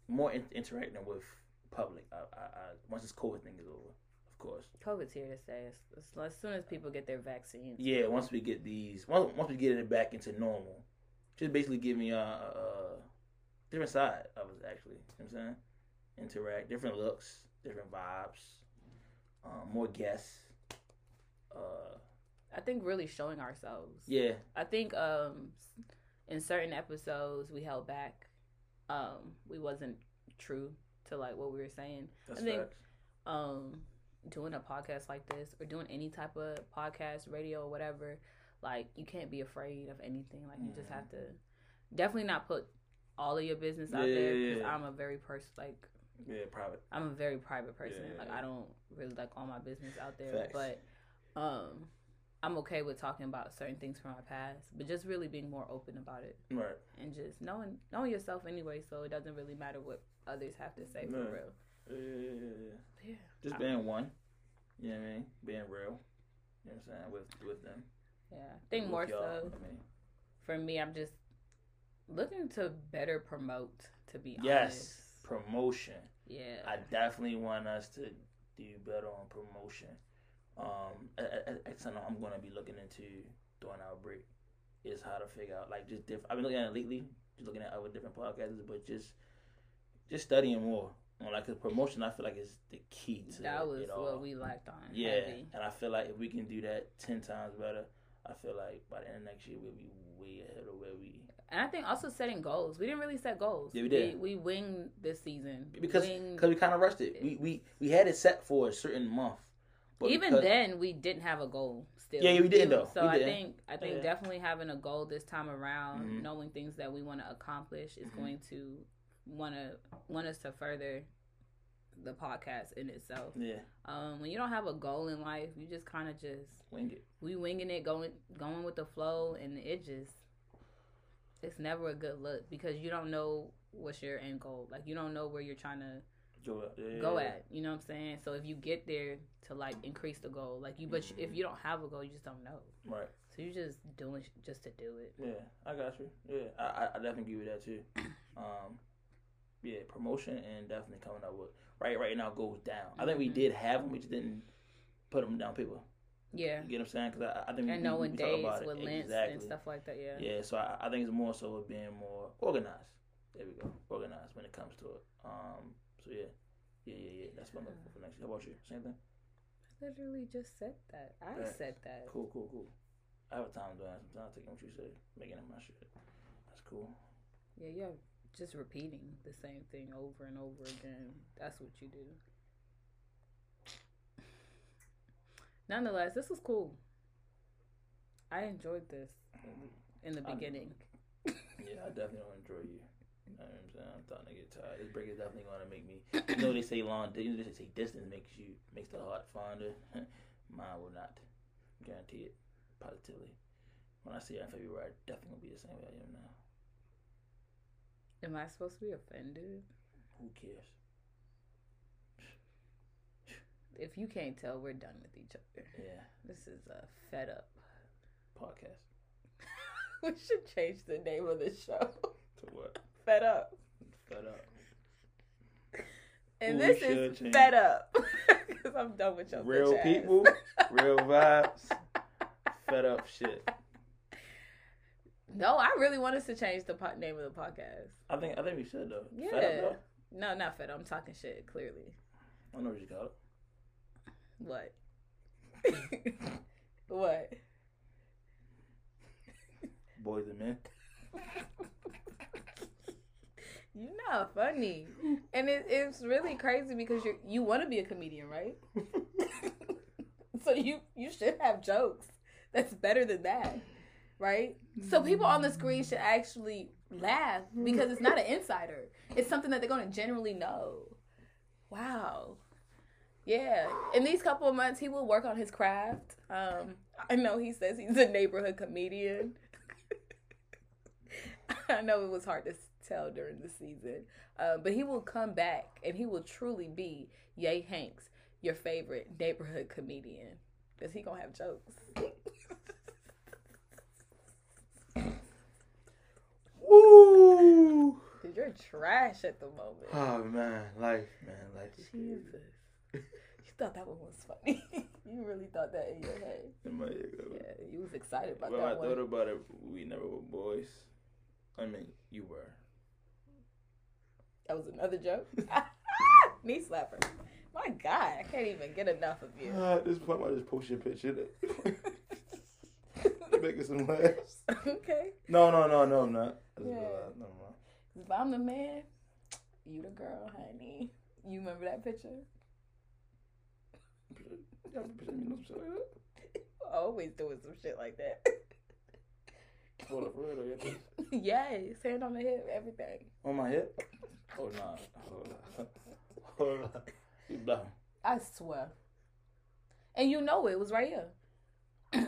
[SPEAKER 3] more in- interacting with public. I, I, I once this COVID thing is over, of course.
[SPEAKER 2] COVID's here to stay. As, as, soon as people get their vaccines.
[SPEAKER 3] Yeah. Once we get these, once once we get it back into normal, just basically give me a, a, a different side of us. Actually, you know what I'm saying interact, different looks, different vibes, um, more guests. Uh,
[SPEAKER 2] I think really showing ourselves.
[SPEAKER 3] yeah,
[SPEAKER 2] I think um in certain episodes we held back. Um we wasn't true to like what we were saying.
[SPEAKER 3] that's
[SPEAKER 2] I think-
[SPEAKER 3] facts.
[SPEAKER 2] Um doing a podcast like this or doing any type of podcast, radio or whatever, like you can't be afraid of anything. Like you just
[SPEAKER 3] Mhm.
[SPEAKER 2] have to definitely not put all of your business out
[SPEAKER 3] Yeah,
[SPEAKER 2] there
[SPEAKER 3] yeah,
[SPEAKER 2] because
[SPEAKER 3] yeah.
[SPEAKER 2] I'm a very person like
[SPEAKER 3] Yeah, private.
[SPEAKER 2] I'm a very private person.
[SPEAKER 3] Yeah,
[SPEAKER 2] like
[SPEAKER 3] yeah.
[SPEAKER 2] I don't really like all my business out there.
[SPEAKER 3] Facts.
[SPEAKER 2] But um I'm okay with talking about certain things from my past, but just really being more open about it
[SPEAKER 3] Right.
[SPEAKER 2] and just knowing knowing yourself anyway, so it doesn't really matter what others have to say for real.
[SPEAKER 3] Yeah, yeah, yeah, yeah.
[SPEAKER 2] Yeah.
[SPEAKER 3] Just
[SPEAKER 2] I-
[SPEAKER 3] being one. You know what I mean? Being real. You know what I'm saying? With with them.
[SPEAKER 2] Yeah. I think
[SPEAKER 3] With
[SPEAKER 2] more so
[SPEAKER 3] I mean,
[SPEAKER 2] for me I'm just looking to better promote to be
[SPEAKER 3] yes.
[SPEAKER 2] honest. Yes.
[SPEAKER 3] Promotion.
[SPEAKER 2] Yeah.
[SPEAKER 3] I definitely want us to do better on promotion. Um, it's something I'm gonna be looking into during our break. Is how to figure out like just different. I've been looking at it lately, just looking at other different podcasts, but just just studying more on like 'cause promotion. I feel like is the key to
[SPEAKER 2] that was what we lacked on.
[SPEAKER 3] Yeah,
[SPEAKER 2] Heavy.
[SPEAKER 3] and I feel like if we can do that ten times better, I feel like by the end of next year we'll be way ahead of where we.
[SPEAKER 2] And I think also setting goals. We didn't really set goals.
[SPEAKER 3] Yeah, we did.
[SPEAKER 2] We, we winged this season.
[SPEAKER 3] Because because we kind of rushed it. We, we we had it set for a certain month. But
[SPEAKER 2] even
[SPEAKER 3] because-
[SPEAKER 2] then we didn't have a goal still
[SPEAKER 3] Yeah, yeah, we didn't, though.
[SPEAKER 2] so
[SPEAKER 3] We
[SPEAKER 2] i
[SPEAKER 3] didn't.
[SPEAKER 2] think i think
[SPEAKER 3] Yeah.
[SPEAKER 2] definitely having a goal this time around
[SPEAKER 3] Mhm.
[SPEAKER 2] knowing things that we want to accomplish is
[SPEAKER 3] Mhm.
[SPEAKER 2] going to want to want us to further the podcast in itself
[SPEAKER 3] Yeah,
[SPEAKER 2] um when you don't have a goal in life you just kind of just
[SPEAKER 3] wing it.
[SPEAKER 2] we winging it going going with the flow and it just it's never a good look because you don't know what's your end goal like you don't know where you're trying to
[SPEAKER 3] Go, yeah,
[SPEAKER 2] go at. You know what I'm saying? So if you get there to like increase the goal, like you, but if
[SPEAKER 3] Mhm.
[SPEAKER 2] you don't have a goal, you just don't know.
[SPEAKER 3] Right.
[SPEAKER 2] So you're just doing sh- just to do it.
[SPEAKER 3] Yeah, I got you. Yeah, I, I, definitely give you that too. Um, yeah, promotion and definitely coming up with right right now goes down. I think we
[SPEAKER 2] Mhm.
[SPEAKER 3] did have them, we just didn't put them down paper.
[SPEAKER 2] Yeah.
[SPEAKER 3] You get what I'm saying? Because I, I think we,
[SPEAKER 2] And
[SPEAKER 3] we,
[SPEAKER 2] knowing
[SPEAKER 3] we about it.
[SPEAKER 2] with links
[SPEAKER 3] exactly.
[SPEAKER 2] and stuff like that. Yeah.
[SPEAKER 3] Yeah, so I, I think it's more so of being more organized. There we go, organized when it comes to it. Um, so yeah, yeah, yeah, yeah. That's what I'm looking for next. How about you? Same thing.
[SPEAKER 2] I literally just said that. I
[SPEAKER 3] Right.
[SPEAKER 2] said that.
[SPEAKER 3] Cool, cool, cool. I have a time doing that sometimes, taking what you say, making it my shit. That's cool.
[SPEAKER 2] Yeah, you're just repeating the same thing over and over again. That's what you do. Nonetheless, this was cool. I enjoyed this mm-hmm. in the
[SPEAKER 3] I-
[SPEAKER 2] beginning.
[SPEAKER 3] Yeah, I definitely enjoy you. You know what I'm saying? I'm starting to get tired. This break is definitely going to make me. You know they say long. You know they say distance makes you makes the heart fonder. Mine will not. Guarantee it. Positively. When I see it in February, I definitely gonna be the same way I am now.
[SPEAKER 2] Am I supposed to be offended?
[SPEAKER 3] Who cares?
[SPEAKER 2] If you can't tell, we're done with each other.
[SPEAKER 3] Yeah.
[SPEAKER 2] This is a fed up.
[SPEAKER 3] Podcast.
[SPEAKER 2] we should change the name of the show.
[SPEAKER 3] To what?
[SPEAKER 2] Fed up.
[SPEAKER 3] Fed up.
[SPEAKER 2] And
[SPEAKER 3] We
[SPEAKER 2] this is
[SPEAKER 3] change.
[SPEAKER 2] fed up. Because I'm done with your
[SPEAKER 3] Real people, real vibes, fed up shit.
[SPEAKER 2] No, I really want us to change the po- name of the podcast.
[SPEAKER 3] I think I think we should though.
[SPEAKER 2] Yeah.
[SPEAKER 3] Fed up though.
[SPEAKER 2] No, not fed up. I'm talking shit, clearly.
[SPEAKER 3] I don't know what you call it.
[SPEAKER 2] What? what?
[SPEAKER 3] Boys and men.
[SPEAKER 2] You're not funny. And it, it's really crazy because you you want to be a comedian, right? so you you should have jokes that's better than that, right? So people on the screen should actually laugh because it's not an insider. It's something that they're going to generally know. Wow. Yeah. In these couple of months, he will work on his craft. Um, I know he says he's a neighborhood comedian. I know it was hard to tell during the season, uh, but he will come back and he will truly be Yay Hanks, your favorite neighborhood comedian, because he gonna have jokes.
[SPEAKER 3] Woo!
[SPEAKER 2] You're trash at the moment.
[SPEAKER 3] Oh man, life, man, life.
[SPEAKER 2] Jesus, you thought that one was funny. you really thought that in your head.
[SPEAKER 3] In my head.
[SPEAKER 2] Yeah, you was excited about
[SPEAKER 3] Well, I
[SPEAKER 2] that
[SPEAKER 3] thought about it. We never were boys. I mean, you were.
[SPEAKER 2] That was another joke. Knee slapper. My God, I can't even get enough of you.
[SPEAKER 3] Uh, at this point, I just post your picture. Making some laughs.
[SPEAKER 2] okay.
[SPEAKER 3] No, no, no, no, I'm not. That's
[SPEAKER 2] Yeah.
[SPEAKER 3] No,
[SPEAKER 2] If I'm the man, you the girl, honey. You remember that picture?
[SPEAKER 3] You picture me, no shit like that.
[SPEAKER 2] Always doing some shit like that.
[SPEAKER 3] Hold up, for real, though, yeah.
[SPEAKER 2] yes, hand on the hip, everything.
[SPEAKER 3] On my hip? Oh, on. Hold on. Hold on. You bluffing.
[SPEAKER 2] I swear. And you know it was right here.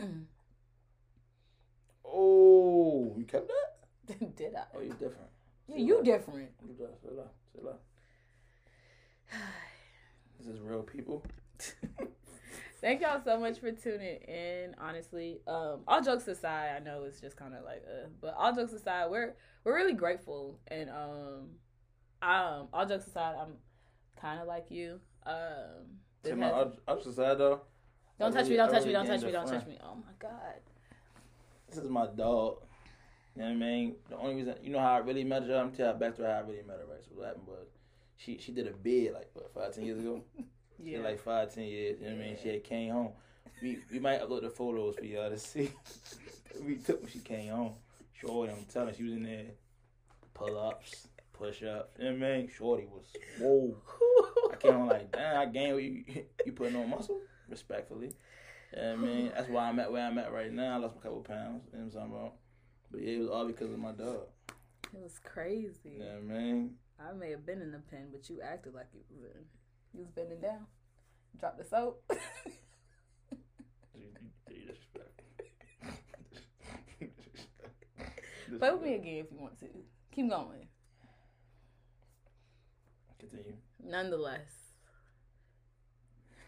[SPEAKER 3] Oh, you kept that?
[SPEAKER 2] Did I?
[SPEAKER 3] Oh, you different.
[SPEAKER 2] Yeah, you different.
[SPEAKER 3] You different. Say la. Say la. This is real people.
[SPEAKER 2] Thank y'all so much for tuning in. Honestly, um, all jokes aside, I know it's just kind of like, uh, but all jokes aside, we're we're really grateful, and um, um, all jokes aside, I'm kind of like you. Um,
[SPEAKER 3] my,
[SPEAKER 2] has-
[SPEAKER 3] I'll, I'll though.
[SPEAKER 2] don't touch me! Don't touch me! Don't touch me! Don't touch me! Oh my god!
[SPEAKER 3] This is my dog. You know what I mean? The only reason, you know how I really met her? I'm telling you back to how I really met her, right? So what happened was, she she did a bid like what five ten years ago. She
[SPEAKER 2] Yeah,
[SPEAKER 3] like five ten years. You know what I mean? She had came home. We we might upload the photos for y'all to see. we took when she came home. Shorty, I'm telling you, she was in there. Pull ups, push ups. You know what I mean? Shorty was whoa. I came on like, damn, I gained what you you putting on muscle, respectfully. Know I mean? That's why I'm at where I'm at right now. I lost a couple pounds. You know what I'm talking about? But yeah, it was all because of my dog.
[SPEAKER 2] it was crazy.
[SPEAKER 3] You know I mean?
[SPEAKER 2] I may have been in the pen, but you acted like you was in. You was bending down. Drop the soap. With me again if you want to. Keep going.
[SPEAKER 3] Continue.
[SPEAKER 2] Nonetheless,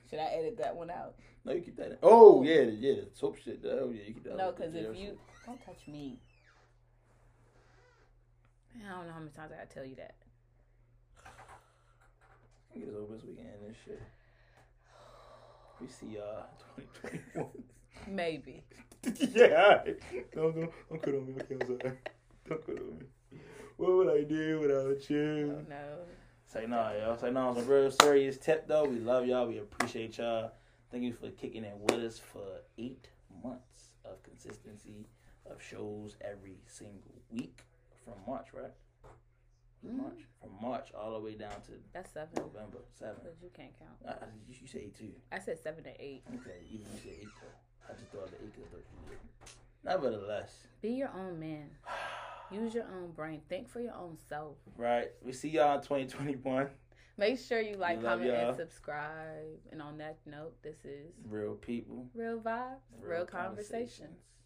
[SPEAKER 2] should I edit that one out?
[SPEAKER 3] No, you keep that in. Oh, yeah, yeah, the soap shit. Oh, yeah, you keep that
[SPEAKER 2] No, because if you
[SPEAKER 3] shit.
[SPEAKER 2] don't touch me, I don't know how many times I gotta tell you that.
[SPEAKER 3] Get this over so we can end this shit. We see y'all 2021.
[SPEAKER 2] Maybe.
[SPEAKER 3] yeah. Don't, don't, don't quit on me. Okay, I'm sorry. Don't quit on me. What would I do without you?
[SPEAKER 2] Oh, no.
[SPEAKER 3] Say no, y'all. Say no on some real serious tip, though. We love y'all. We appreciate y'all. Thank you for kicking it with us for eight months of consistency of shows every single week from March, right?
[SPEAKER 2] Mhm.
[SPEAKER 3] March. From March all the way down to
[SPEAKER 2] That's seven.
[SPEAKER 3] November 7.
[SPEAKER 2] But you can't count.
[SPEAKER 3] Uh, you, you said 8 too.
[SPEAKER 2] I said seven to eight.
[SPEAKER 3] Okay, even you said 8 though. I just thought the 8 because I thought you did. Nevertheless,
[SPEAKER 2] Be your own man. Use your own brain. Think for your own self.
[SPEAKER 3] right. We see y'all in 2021.
[SPEAKER 2] Make sure you like, comment,
[SPEAKER 3] y'all.
[SPEAKER 2] and subscribe. And on that note, this is
[SPEAKER 3] Real people.
[SPEAKER 2] Real Vibes, Real, conversations. Peace.